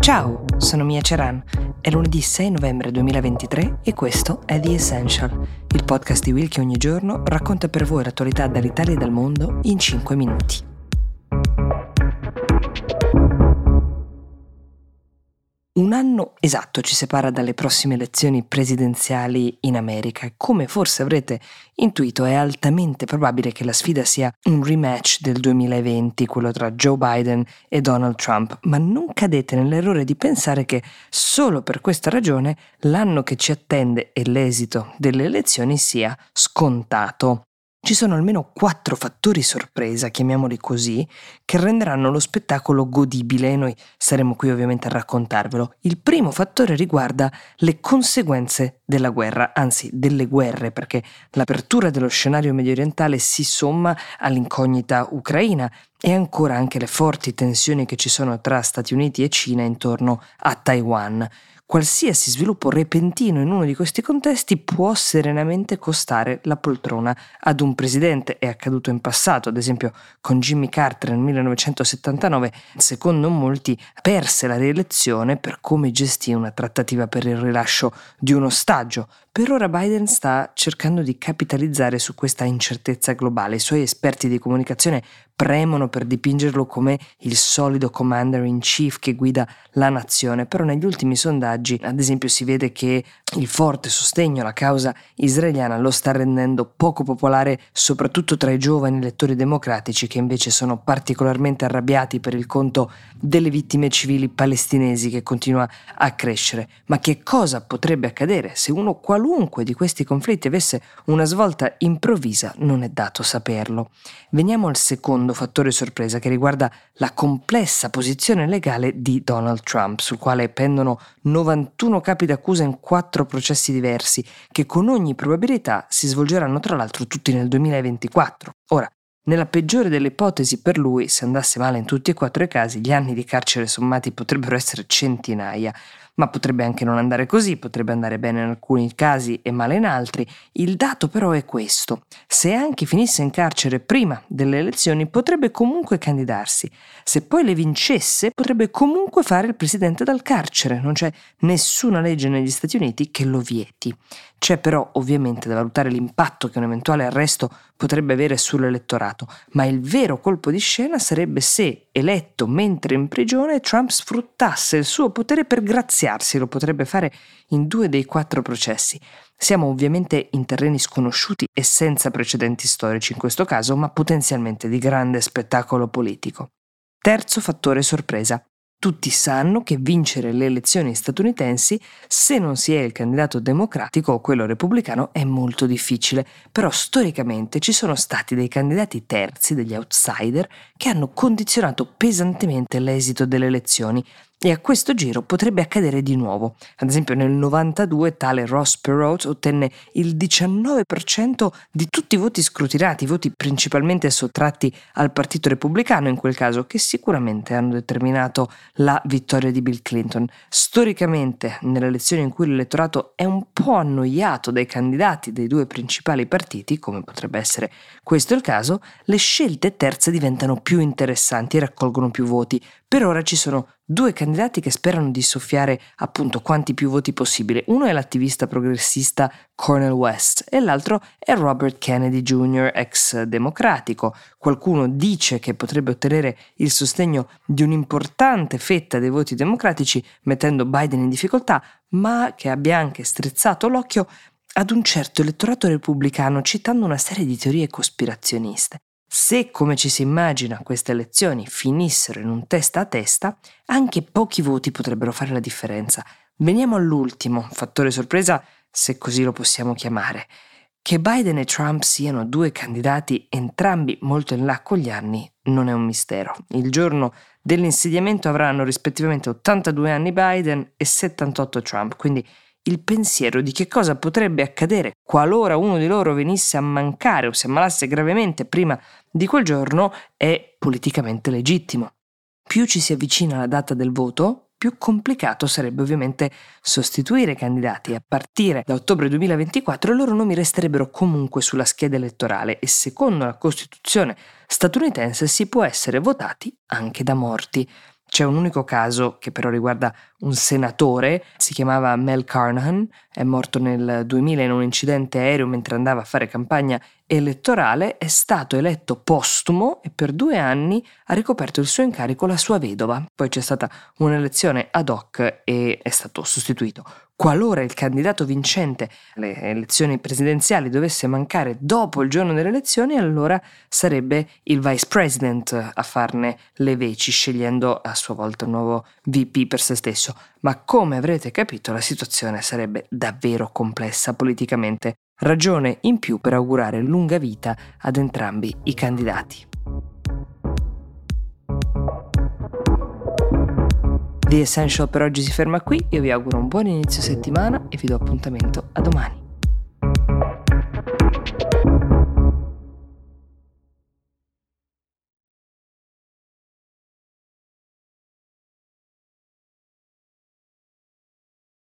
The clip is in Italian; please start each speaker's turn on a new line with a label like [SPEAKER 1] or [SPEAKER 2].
[SPEAKER 1] Ciao, sono Mia Ceran. È lunedì 6 novembre 2023 e questo è The Essential, il podcast di Will che ogni giorno racconta per voi l'attualità dall'Italia e dal mondo in 5 minuti. Un anno esatto ci separa dalle prossime elezioni presidenziali in America e come forse avrete intuito è altamente probabile che la sfida sia un rematch del 2020, quello tra Joe Biden e Donald Trump, ma non cadete nell'errore di pensare che solo per questa ragione l'anno che ci attende e l'esito delle elezioni sia scontato. Ci sono almeno quattro fattori sorpresa, chiamiamoli così, che renderanno lo spettacolo godibile e noi saremo qui ovviamente a raccontarvelo. Il primo fattore riguarda le conseguenze della guerra, anzi delle guerre, perché l'apertura dello scenario medio orientale si somma all'incognita ucraina e ancora anche le forti tensioni che ci sono tra Stati Uniti e Cina intorno a Taiwan. Qualsiasi sviluppo repentino in uno di questi contesti può serenamente costare la poltrona ad un presidente. È accaduto in passato, ad esempio con Jimmy Carter nel 1979, secondo molti perse la rielezione per come gestì una trattativa per il rilascio di un ostaggio. Per ora Biden sta cercando di capitalizzare su questa incertezza globale. I suoi esperti di comunicazione premono per dipingerlo come il solido commander in chief che guida la nazione, però negli ultimi sondaggi, ad esempio, si vede che il forte sostegno alla causa israeliana lo sta rendendo poco popolare soprattutto tra i giovani elettori democratici che invece sono particolarmente arrabbiati per il conto delle vittime civili palestinesi che continua a crescere. Ma che cosa potrebbe accadere se uno qualunque di questi conflitti avesse una svolta improvvisa? Non è dato saperlo. Veniamo al secondo fattore sorpresa che riguarda la complessa posizione legale di Donald Trump, sul quale pendono 91 capi d'accusa in quattro processi diversi, che con ogni probabilità si svolgeranno tra l'altro tutti nel 2024. Ora, nella peggiore delle ipotesi per lui, se andasse male in tutti e quattro i casi, gli anni di carcere sommati potrebbero essere centinaia ma potrebbe anche non andare così, potrebbe andare bene in alcuni casi e male in altri. Il dato però è questo. Se anche finisse in carcere prima delle elezioni potrebbe comunque candidarsi. Se poi le vincesse potrebbe comunque fare il presidente dal carcere. Non c'è nessuna legge negli Stati Uniti che lo vieti. C'è però ovviamente da valutare l'impatto che un eventuale arresto potrebbe avere sull'elettorato, ma il vero colpo di scena sarebbe se, eletto mentre in prigione, Trump sfruttasse il suo potere per graziarsi, lo potrebbe fare in due dei quattro processi. Siamo ovviamente in terreni sconosciuti e senza precedenti storici in questo caso, ma potenzialmente di grande spettacolo politico. Terzo fattore sorpresa. Tutti sanno che vincere le elezioni statunitensi, se non si è il candidato democratico o quello repubblicano, è molto difficile, però storicamente ci sono stati dei candidati terzi, degli outsider, che hanno condizionato pesantemente l'esito delle elezioni e a questo giro potrebbe accadere di nuovo. Ad esempio nel 92 tale Ross Perot ottenne il 19% di tutti i voti scrutinati, voti principalmente sottratti al Partito Repubblicano in quel caso, che sicuramente hanno determinato la vittoria di Bill Clinton. Storicamente, nelle elezioni in cui l'elettorato è un po' annoiato dai candidati dei due principali partiti, come potrebbe essere questo il caso, le scelte terze diventano più interessanti e raccolgono più voti. Per ora ci sono due candidati che sperano di soffiare appunto quanti più voti possibile. Uno è l'attivista progressista Cornel West e l'altro è Robert Kennedy Jr., ex democratico. Qualcuno dice che potrebbe ottenere il sostegno di un'importante fetta dei voti democratici mettendo Biden in difficoltà, ma che abbia anche strizzato l'occhio ad un certo elettorato repubblicano citando una serie di teorie cospirazioniste. Se, come ci si immagina, queste elezioni finissero in un testa a testa, anche pochi voti potrebbero fare la differenza. Veniamo all'ultimo fattore sorpresa, se così lo possiamo chiamare. Che Biden e Trump siano due candidati entrambi molto in là con gli anni non è un mistero. Il giorno dell'insediamento avranno rispettivamente 82 anni Biden e 78 Trump, quindi il pensiero di che cosa potrebbe accadere qualora uno di loro venisse a mancare o si ammalasse gravemente prima di quel giorno è politicamente legittimo. Più ci si avvicina alla data del voto, più complicato sarebbe ovviamente sostituire i candidati. A partire da ottobre 2024 i loro nomi resterebbero comunque sulla scheda elettorale e secondo la Costituzione statunitense si può essere votati anche da morti. C'è un unico caso che però riguarda un senatore, si chiamava Mel Carnahan, è morto nel 2000 in un incidente aereo mentre andava a fare campagna elettorale, è stato eletto postumo e per due anni ha ricoperto il suo incarico la sua vedova. Poi c'è stata un'elezione ad hoc e è stato sostituito qualora il candidato vincente alle elezioni presidenziali dovesse mancare dopo il giorno delle elezioni, allora sarebbe il vice president a farne le veci, scegliendo a sua volta un nuovo VP per se stesso. Ma come avrete capito, la situazione sarebbe davvero complessa politicamente. Ragione in più per augurare lunga vita ad entrambi i candidati. The Essential per oggi si ferma qui, io vi auguro un buon inizio settimana e vi do appuntamento a domani.